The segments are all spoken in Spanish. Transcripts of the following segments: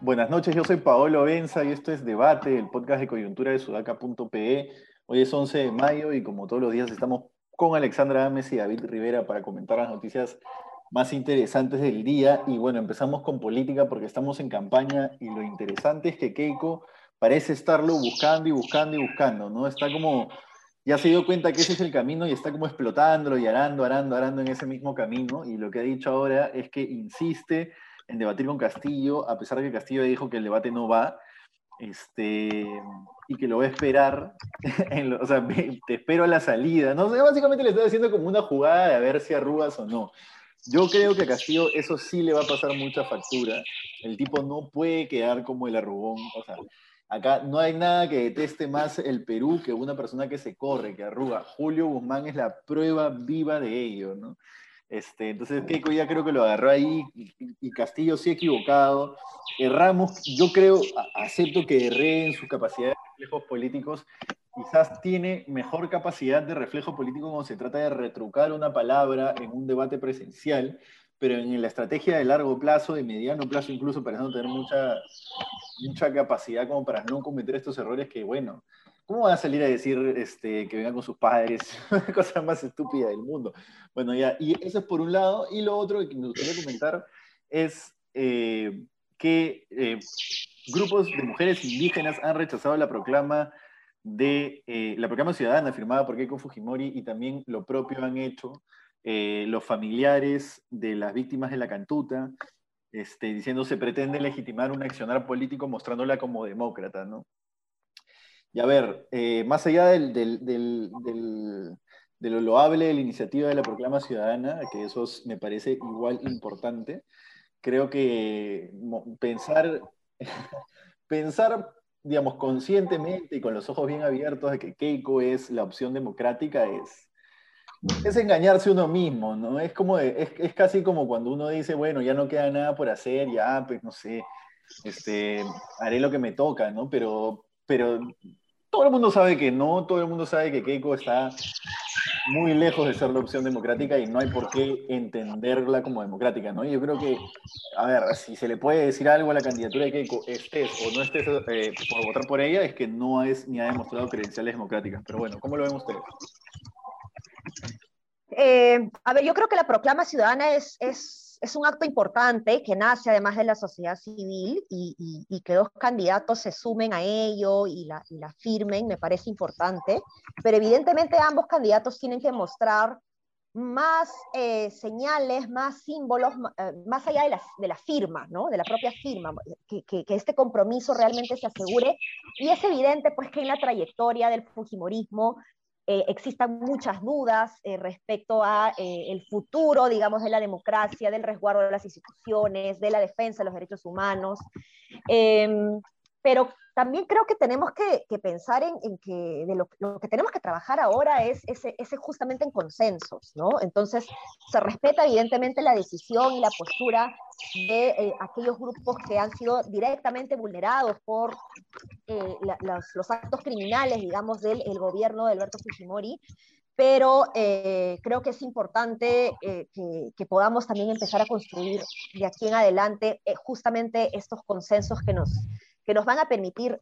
Buenas noches, yo soy Paolo Benza y esto es Debate, el podcast de coyuntura de sudaca.pe. Hoy es 11 de mayo y como todos los días estamos con Alexandra Ames y David Rivera para comentar las noticias más interesantes del día. Y bueno, empezamos con política porque estamos en campaña y lo interesante es que Keiko parece estarlo buscando y buscando y buscando, ¿no? Está como, ya se dio cuenta que ese es el camino y está como explotándolo y arando, arando, arando en ese mismo camino. Y lo que ha dicho ahora es que insiste en debatir con Castillo, a pesar de que Castillo dijo que el debate no va, este, y que lo va a esperar, o sea, te espero a la salida, no sé, básicamente le estoy haciendo como una jugada de a ver si arrugas o no. Yo creo que a Castillo eso sí le va a pasar mucha factura, el tipo no puede quedar como el arrugón, o sea, acá no hay nada que deteste más el Perú que una persona que se corre, que arruga. Julio Guzmán es la prueba viva de ello, ¿no? Este, entonces Keiko ya creo que lo agarró ahí y, Castillo sí equivocado. Erramos, yo creo, acepto que erré en su capacidad de reflejos políticos. Quizás tiene mejor capacidad de reflejo político cuando se trata de retrucar una palabra en un debate presencial, pero en la estrategia de largo plazo, de mediano plazo incluso, parece no tener mucha, mucha capacidad como para no cometer estos errores que, bueno, ¿Cómo van a salir a decir este, que vengan con sus padres? Cosa más estúpida del mundo. Bueno, ya, y eso es por un lado. Y lo otro que me gustaría comentar es eh, que eh, grupos de mujeres indígenas han rechazado la proclama de eh, la proclama ciudadana firmada por Keiko Fujimori y también lo propio han hecho los familiares de las víctimas de la cantuta, este, diciendo se pretende legitimar un accionar político mostrándola como demócrata, ¿no? Y a ver, eh, más allá del, de lo loable de la iniciativa de la proclama ciudadana, que eso me parece igual importante, creo que pensar, pensar, digamos, conscientemente y con los ojos bien abiertos de que Keiko es la opción democrática es, es engañarse uno mismo, ¿no? Es como, es, es, casi como cuando uno dice, bueno, ya no queda nada por hacer, ya, pues no sé, este, haré lo que me toca, ¿no? Pero, pero todo el mundo sabe que no, todo el mundo sabe que Keiko está muy lejos de ser la opción democrática y no hay por qué entenderla como democrática, ¿no? Yo creo que, a ver, si se le puede decir algo a la candidatura de Keiko, estés o no estés eh, por votar por ella, es que no es ni ha demostrado credenciales democráticas. Pero bueno, ¿cómo lo ven ustedes? Eh, a ver, yo creo que la proclama ciudadana es, es es, un acto importante que nace además de la sociedad civil y, que dos candidatos se sumen a ello y la, firmen, me parece importante, pero evidentemente ambos candidatos tienen que mostrar más eh, señales, más símbolos, eh, más allá de la, de la, firma, ¿no? de la propia firma, que, que, que, este compromiso realmente se asegure. Y es evidente pues, que en la trayectoria del Fujimorismo eh, existan muchas dudas eh, respecto a eh, el futuro, digamos, de la democracia, del resguardo de las instituciones, de la defensa de los derechos humanos. Pero también creo que tenemos que, pensar en, que de lo, que tenemos que trabajar ahora es ese, justamente en consensos, ¿no? Entonces, se respeta evidentemente la decisión y la postura de eh, aquellos grupos que han sido directamente vulnerados por eh, los, actos criminales, digamos, del gobierno de Alberto Fujimori, pero eh, creo que es importante que, que, podamos también empezar a construir de aquí en adelante justamente estos consensos que nos, que nos van a permitir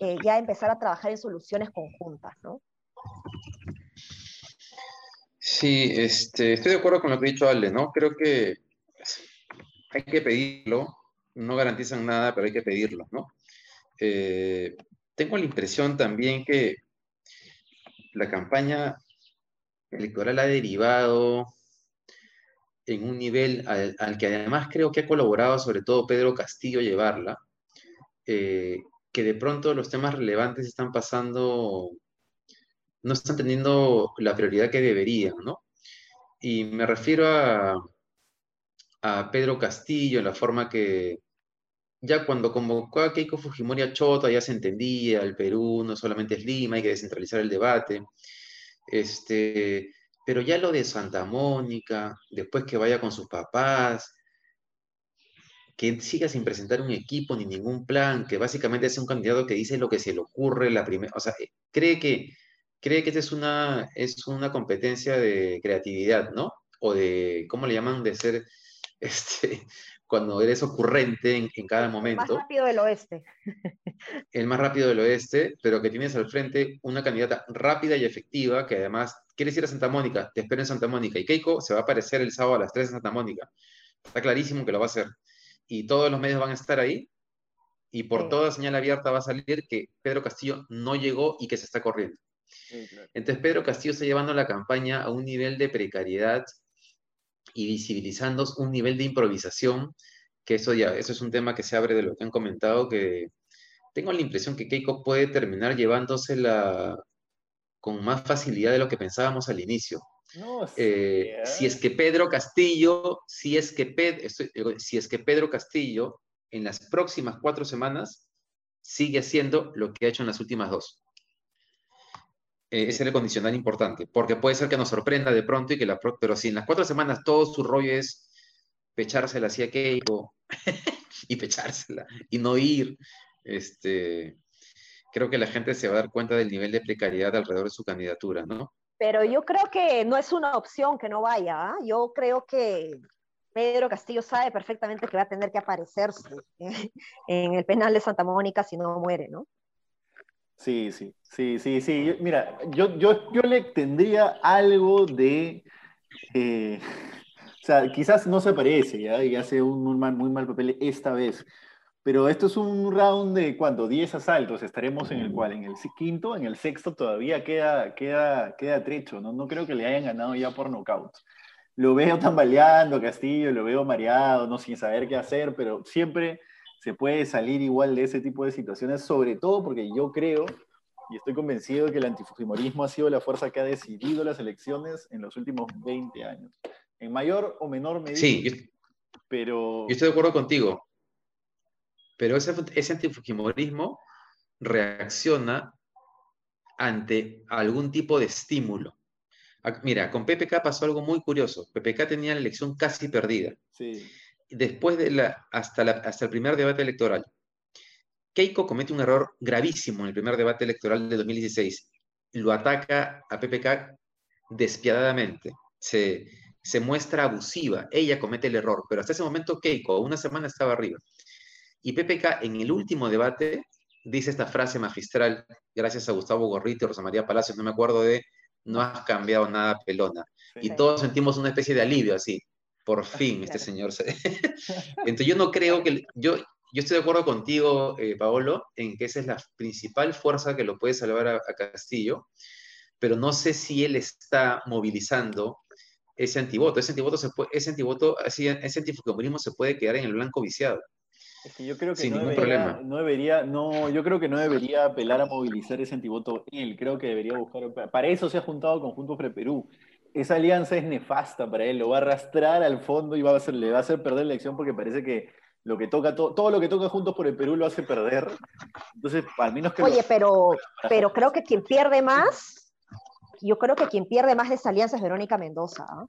eh, ya empezar a trabajar en soluciones conjuntas, ¿no? Sí, este, estoy de acuerdo con lo que ha dicho Ale, ¿no? Creo que hay que pedirlo, no garantizan nada, pero hay que pedirlo, ¿no? Eh, tengo la impresión también que la campaña electoral ha derivado en un nivel al, al, que además creo que ha colaborado sobre todo Pedro Castillo llevarla, eh, que de pronto los temas relevantes están pasando, no están teniendo la prioridad que deberían, ¿no? Y me refiero a, a Pedro Castillo, la forma que ya cuando convocó a Keiko Fujimori a Chota ya se entendía, el Perú no solamente es Lima, hay que descentralizar el debate. Este, pero ya lo de Santa Mónica, después que vaya con sus papás, que siga sin presentar un equipo ni ningún plan, que básicamente es un candidato que dice lo que se le ocurre la primera, o sea, cree que, cree que esta es una, es una competencia de creatividad, ¿no? O de, ¿cómo le llaman? De ser, este, cuando eres ocurrente en, en cada momento. El más rápido del oeste. El más rápido del oeste, pero que tienes al frente una candidata rápida y efectiva, que además, ¿quieres ir a Santa Mónica? Te espero en Santa Mónica. Y Keiko se va a aparecer el sábado a las 3 en Santa Mónica. Está clarísimo que lo va a hacer. Y todos los medios van a estar ahí. Y por toda señal abierta va a salir que Pedro Castillo no llegó y que se está corriendo. Entonces Pedro Castillo está llevando la campaña a un nivel de precariedad y visibilizando un nivel de improvisación, que eso ya, eso es un tema que se abre de lo que han comentado, que tengo la impresión que Keiko puede terminar llevándosela con más facilidad de lo que pensábamos al inicio. Eh, si es que Pedro Castillo, si es que, si es que Pedro Castillo en las próximas cuatro semanas sigue haciendo lo que ha hecho en las últimas dos. Eh, ese es el condicional importante, porque puede ser que nos sorprenda de pronto y que la pero si en las cuatro semanas todo su rollo es pechársela hacia Keiko y pechársela y no ir, este, creo que la gente se va a dar cuenta del nivel de precariedad alrededor de su candidatura, ¿no? Pero yo creo que no es una opción que no vaya. ¿ah? Yo creo que Pedro Castillo sabe perfectamente que va a tener que aparecerse en el penal de Santa Mónica si no muere, ¿no? Sí, sí, sí, sí, sí. Mira, yo, yo, yo le tendría algo de... Eh, o sea, quizás no se parece, ¿ya? Y hace un muy mal papel esta vez. Pero esto es un round de, ¿cuánto? 10 asaltos. Estaremos en el cual, en el quinto, en el sexto todavía queda, queda, queda trecho, ¿no? No creo que le hayan ganado ya por nocaut. Lo veo tambaleando Castillo, lo veo mareado, no sin saber qué hacer, pero siempre se puede salir igual de ese tipo de situaciones, sobre todo porque yo creo y estoy convencido de que el antifujimorismo ha sido la fuerza que ha decidido las elecciones en los últimos 20 años. En mayor o menor medida. Sí, pero... Yo estoy de acuerdo contigo. Pero ese, ese antifujimorismo reacciona ante algún tipo de estímulo. Mira, con PPK pasó algo muy curioso. PPK tenía la elección casi perdida. Sí después de la, hasta, hasta el primer debate electoral, Keiko comete un error gravísimo en el primer debate electoral de 2016. Lo ataca a PPK despiadadamente. Se, se muestra abusiva. Ella comete el error, pero hasta ese momento Keiko, una semana estaba arriba. Y PPK en el último debate dice esta frase magistral, gracias a Gustavo Gorrito y Rosa María Palacios, no me acuerdo de, no has cambiado nada, pelona. Y todos sentimos una especie de alivio así por fin este señor se... Entonces yo no creo que... Yo, yo estoy de acuerdo contigo, eh, Paolo, en que esa es la principal fuerza que lo puede salvar a, Castillo, pero no sé si él está movilizando ese antivoto. Ese antivoto, se puede, ese antivoto, ese antifujimorismo se puede quedar en el blanco viciado. Es que yo creo que Sin no, ningún debería, problema. no debería, no, yo creo que no debería apelar a movilizar ese antivoto él, creo que debería buscar, para eso se ha juntado con Juntos Pre Perú, esa alianza es nefasta para él, lo va a arrastrar al fondo y va a hacer, le va a hacer perder la elección porque parece que lo que toca, todo lo que toca juntos por el Perú lo hace perder. Entonces, al menos que... Oye, pero, pero creo que quien pierde más, yo creo que quien pierde más de esa alianza es Verónica Mendoza. ¿ah?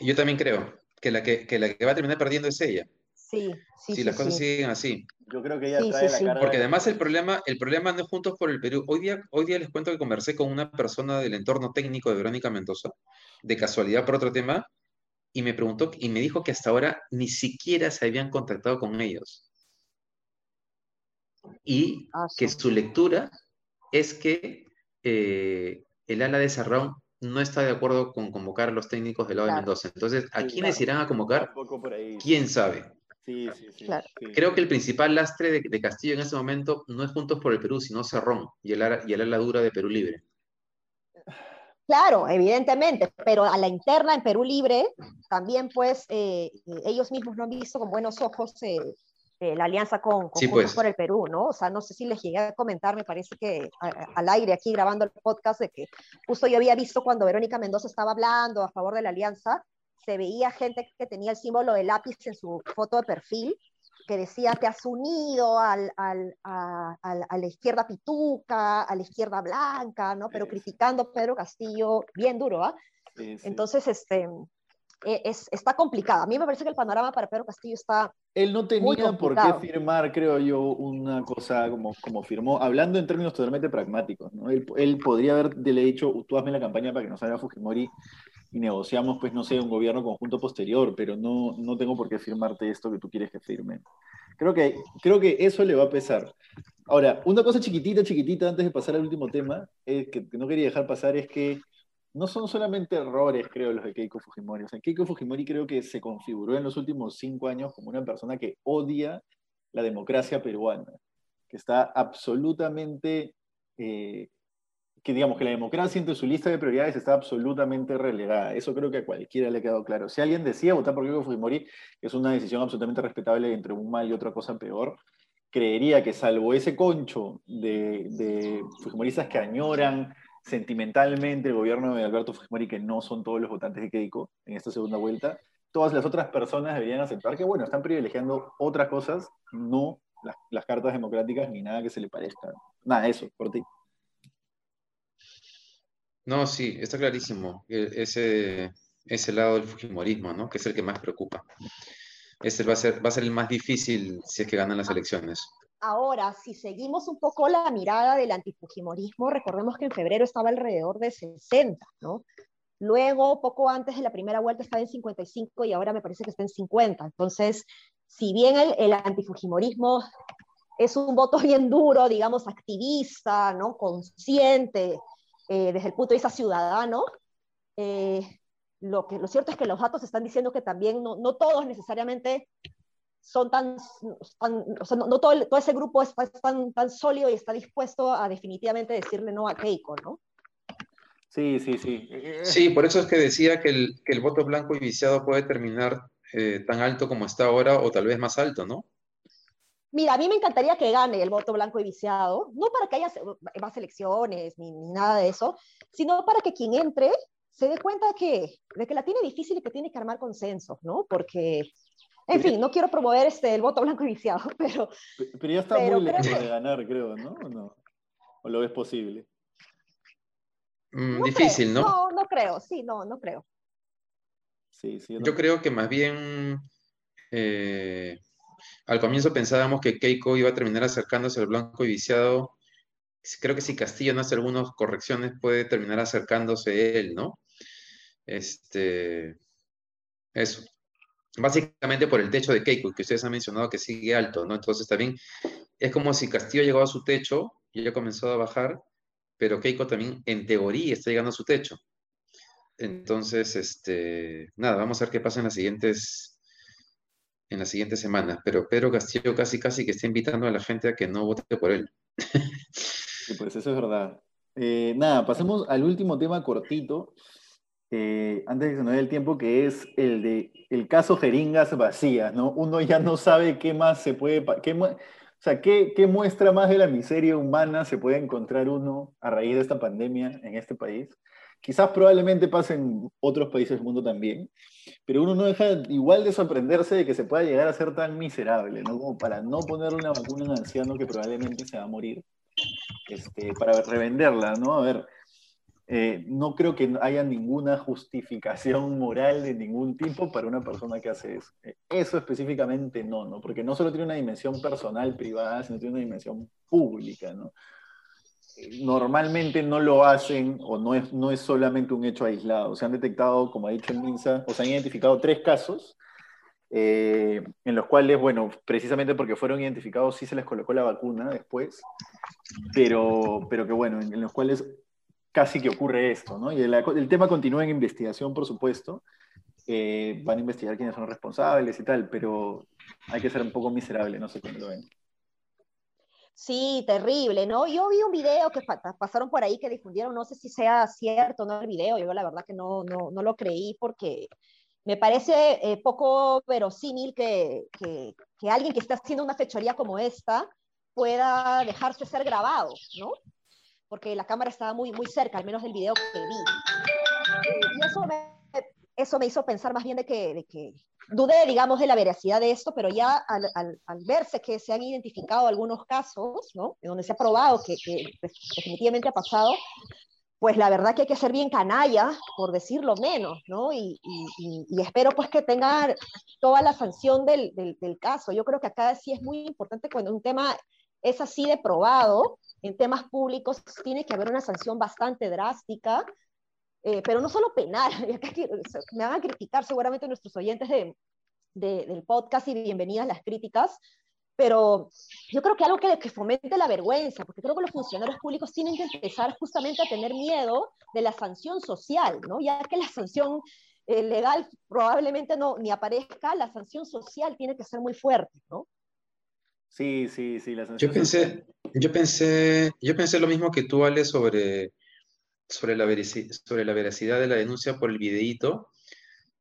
Yo también creo que la que, que la que va a terminar perdiendo es ella. Sí, sí. Si las cosas siguen así. Yo creo que ella trae la cara. Porque además el problema, el problema no es Juntos por el Perú. Hoy día, hoy día les cuento que conversé con una persona del entorno técnico de Verónica Mendoza, de casualidad por otro tema, y me preguntó y me dijo que hasta ahora ni siquiera se habían contactado con ellos. Y ah, que su lectura es que eh, el ala de Serrón no está de acuerdo con convocar a los técnicos del lado de Mendoza. Entonces, ¿a quiénes irán a convocar? ¿Quién sabe? Creo que el principal lastre de, Castillo en ese momento no es Juntos por el Perú, sino Cerrón y el, y el ala dura de Perú Libre. Claro, evidentemente, pero a la interna en Perú Libre también pues eh, ellos mismos no han visto con buenos ojos eh, eh, la alianza con, Juntos pues. por el Perú, ¿no? O sea, no sé si les llegué a comentar, me parece que al aire aquí grabando el podcast de que justo yo había visto cuando Verónica Mendoza estaba hablando a favor de la alianza, se veía gente que tenía el símbolo de lápiz en su foto de perfil, que decía, te has unido al, al, a, a, la izquierda pituca, a la izquierda blanca, ¿no? Pero criticando a Pedro Castillo bien duro, ¿ah? Entonces, este, es, está complicada. A mí me parece que el panorama para Pedro Castillo está. Él no tenía por qué firmar, creo yo, una cosa como, como firmó, hablando en términos totalmente pragmáticos. ¿no? Él, él podría haberle dicho, tú hazme la campaña para que no salga Fujimori y negociamos, pues, no sé, un gobierno conjunto posterior, pero no, no tengo por qué firmarte esto que tú quieres que firme. Creo que, creo que eso le va a pesar. Ahora, una cosa chiquitita, chiquitita, antes de pasar al último tema, que, que no quería dejar pasar, es que no son solamente errores, creo, los de Keiko Fujimori. O sea, Keiko Fujimori creo que se configuró en los últimos cinco años como una persona que odia la democracia peruana, que está absolutamente, eh, que digamos que la democracia entre su lista de prioridades está absolutamente relegada. Eso creo que a cualquiera le ha quedado claro. Si alguien decía votar por Keiko Fujimori, que es una decisión absolutamente respetable entre un mal y otra cosa peor, creería que salvo ese concho de, de Fujimoristas que añoran sentimentalmente el gobierno de Alberto Fujimori, que no son todos los votantes de Keiko en esta segunda vuelta, todas las otras personas deberían aceptar que, bueno, están privilegiando otras cosas, no las, cartas democráticas ni nada que se le parezca. Nada, eso, por ti. No, sí, está clarísimo. Ese, ese lado del Fujimorismo, ¿no? Que es el que más preocupa. Ese va a ser, va a ser el más difícil si es que ganan las elecciones. Ahora, si seguimos un poco la mirada del antifujimorismo, recordemos que en febrero estaba alrededor de 60, ¿no? Luego, poco antes de la primera vuelta estaba en 55 y ahora me parece que está en 50. Entonces, si bien el, antifujimorismo es un voto bien duro, digamos, activista, ¿no? Consciente, eh, desde el punto de vista ciudadano, eh, lo, que, lo cierto es que los datos están diciendo que también no, no todos necesariamente son tan, o sea, no, todo, todo, ese grupo es, tan, tan sólido y está dispuesto a definitivamente decirle no a Keiko, ¿no? Sí, sí, sí. Sí, por eso es que decía que el, que el voto blanco y viciado puede terminar eh, tan alto como está ahora o tal vez más alto, ¿no? Mira, a mí me encantaría que gane el voto blanco y viciado, no para que haya más elecciones ni, ni nada de eso, sino para que quien entre se dé cuenta que, de que la tiene difícil y que tiene que armar consensos, ¿no? Porque en fin, no quiero promover este, el voto blanco y viciado, pero... Pero ya está muy lejos de ganar, creo, ¿no? ¿O, no? ¿O lo ves posible? Mm, difícil, ¿no? No, no creo, sí, no, no creo. Sí, sí, Yo creo que más bien eh, al comienzo pensábamos que Keiko iba a terminar acercándose al blanco y viciado. Creo que si Castillo no hace algunas correcciones puede terminar acercándose él, ¿no? Este, eso. Básicamente por el techo de Keiko, que ustedes han mencionado que sigue alto, ¿no? Entonces también es como si Castillo llegó a su techo y ya comenzó a bajar, pero Keiko también en teoría está llegando a su techo. Entonces, este, nada, vamos a ver qué pasa en las siguientes, en las siguientes semanas. Pero Pedro Castillo casi casi que está invitando a la gente a que no vote por él. Pues eso es verdad. Eh, nada, pasemos al último tema cortito, eh, antes que se nos dé el tiempo, que es el de el caso jeringas vacías, ¿no? Uno ya no sabe qué más se puede, qué, o sea, ¿qué, qué, muestra más de la miseria humana se puede encontrar uno a raíz de esta pandemia en este país. Quizás probablemente pase en otros países del mundo también, pero uno no deja igual de sorprenderse de que se pueda llegar a ser tan miserable, ¿no? Como para no ponerle una vacuna a un anciano que probablemente se va a morir, este, para revenderla, ¿no? A ver, eh, no creo que haya ninguna justificación moral de ningún tipo para una persona que hace eso. Eh, eso específicamente no, ¿no? Porque no solo tiene una dimensión personal, privada, sino tiene una dimensión pública, ¿no? Eh, normalmente no lo hacen o no es, no es solamente un hecho aislado. Se han detectado, como ha dicho el MINSA, o se han identificado tres casos en los cuales, bueno, precisamente porque fueron identificados sí se les colocó la vacuna después, pero, pero que bueno, en los cuales casi que ocurre esto, ¿no? Y el, tema continúa en investigación, por supuesto. Eh, van a investigar quiénes son responsables y tal, pero hay que ser un poco miserable, no sé cómo lo ven. Sí, terrible, ¿no? Yo vi un video que pasaron por ahí que difundieron, no sé si sea cierto no el video, yo la verdad que no, no, no lo creí porque me parece eh, poco verosímil que, que, que, alguien que está haciendo una fechoría como esta pueda dejarse ser grabado, ¿no? Porque la cámara estaba muy, muy cerca, al menos del video que vi. Y eso me, eso me hizo pensar más bien de que, de que dudé, digamos, de la veracidad de esto, pero ya al, al, al, verse que se han identificado algunos casos, ¿no? En donde se ha probado que, que definitivamente ha pasado, pues la verdad que hay que ser bien canalla, por decirlo menos, ¿no? Y, espero pues que tenga toda la sanción del, del, caso. Yo creo que acá sí es muy importante cuando un tema es así de probado, en temas públicos tiene que haber una sanción bastante drástica, eh, pero no solo penal, me van a criticar seguramente nuestros oyentes de, del podcast y bienvenidas las críticas, pero yo creo que algo que, que, fomente la vergüenza, porque creo que los funcionarios públicos tienen que empezar justamente a tener miedo de la sanción social, ¿no? Ya que la sanción eh, legal probablemente no ni aparezca, la sanción social tiene que ser muy fuerte, ¿no? Sí, sí, sí, la yo pensé, yo pensé, yo pensé lo mismo que tú, Ale, sobre, sobre, la, sobre la veracidad de la denuncia por el videíto,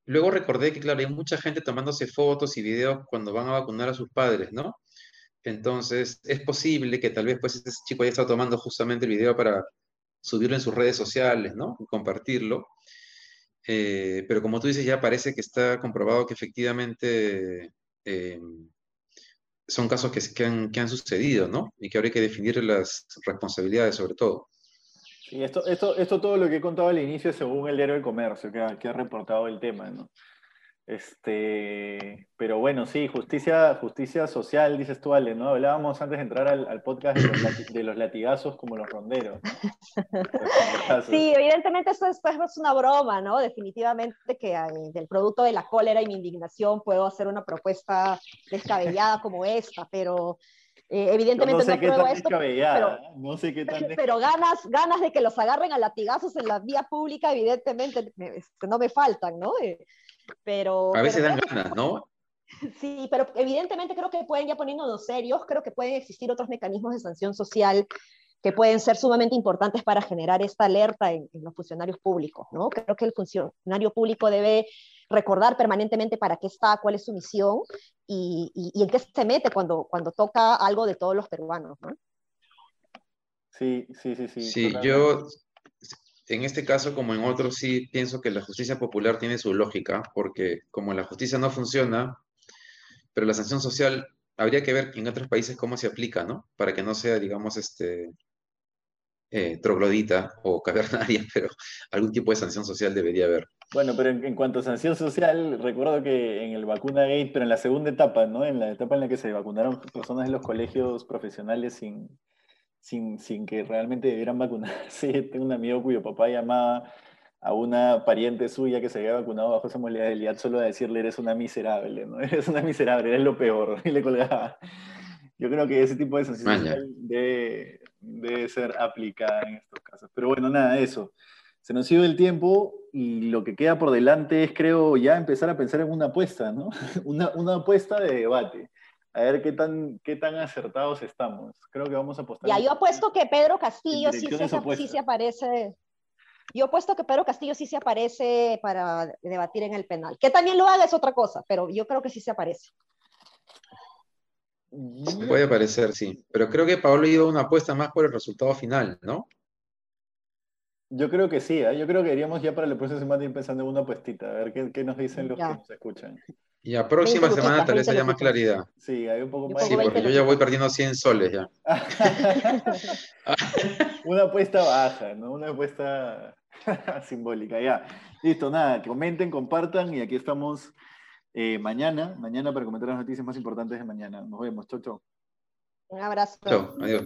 Luego recordé que, claro, hay mucha gente tomándose fotos y videos cuando van a vacunar a sus padres, ¿no? Entonces, es posible que tal vez pues este chico haya estado tomando justamente el video para subirlo en sus redes sociales, ¿no? Y compartirlo. Eh, pero como tú dices, ya parece que está comprobado que efectivamente eh, son casos que, han, que, han, sucedido, ¿no? Y que hay que definir las responsabilidades sobre todo. Y esto, esto, esto todo lo que he contado al inicio según el diario del comercio, que que ha reportado el tema, ¿no? Este, pero bueno, sí, justicia, justicia social, dices tú, Ale, ¿no? Hablábamos antes de entrar al, podcast de los, latigazos como los ronderos. Sí, evidentemente esto, es una broma, ¿no? Definitivamente que del producto de la cólera y mi indignación puedo hacer una propuesta descabellada como esta, pero eh, evidentemente no, sé qué tan esto, pero, no sé qué tan pero ganas, ganas de que los agarren a latigazos en la vía pública, evidentemente este, no me faltan, ¿no? Eh, pero, a veces dan ganas, ¿no? Sí, pero evidentemente creo que pueden, ya poniéndonos serios, creo que pueden existir otros mecanismos de sanción social que pueden ser sumamente importantes para generar esta alerta en, en los funcionarios públicos, ¿no? Creo que el funcionario público debe recordar permanentemente para qué está, cuál es su misión y, y, en qué se mete cuando, cuando toca algo de todos los peruanos. ¿no? Sí, sí, sí, sí. Sí, yo en este caso, como en otros, sí pienso que la justicia popular tiene su lógica, porque como la justicia no funciona, pero la sanción social habría que ver en otros países cómo se aplica, ¿no? Para que no sea, digamos, este, eh, troglodita o cavernaria, pero algún tipo de sanción social debería haber. Bueno, pero en, cuanto a sanción social, recuerdo que en el Vacuna Gate, pero en la segunda etapa, ¿no? En la etapa en la que se vacunaron personas en los colegios profesionales sin, sin, sin que realmente debieran vacunarse. Tengo un amigo cuyo papá llamaba a una pariente suya que se había vacunado bajo esa modalidad solo a decirle eres una miserable, ¿no? Eres una miserable, eres lo peor, y le colgaba. Yo creo que ese tipo de sanción social debe, debe ser aplicada en estos casos. Pero bueno, nada, eso se nos sigue el tiempo y lo que queda por delante es, creo, ya empezar a pensar en una apuesta, ¿no? Una, una apuesta de debate. A ver qué tan, qué tan acertados estamos. Creo que vamos a apostar. Ya, yo apuesto que Pedro Castillo sí se, aparece. Yo apuesto que Pedro Castillo sí se aparece para debatir en el penal. Que también lo haga es otra cosa, pero yo creo que sí se aparece. Puede aparecer, sí. Pero creo que Pablo iba una apuesta más por el resultado final, ¿no? Yo creo que sí, ¿eh? yo creo que iríamos ya para la próxima semana ir pensando en una puestita, a ver qué, qué nos dicen los que nos escuchan. Y la próxima semana tal vez haya más claridad. Sí, hay un poco más. Sí, porque yo ya voy perdiendo 100 soles ya. una apuesta baja, ¿no? Una apuesta simbólica, ya. Listo, nada, comenten, compartan y aquí estamos eh, mañana, mañana para comentar las noticias más importantes de mañana. Nos vemos, chau, chau. Un abrazo. Chau, adiós.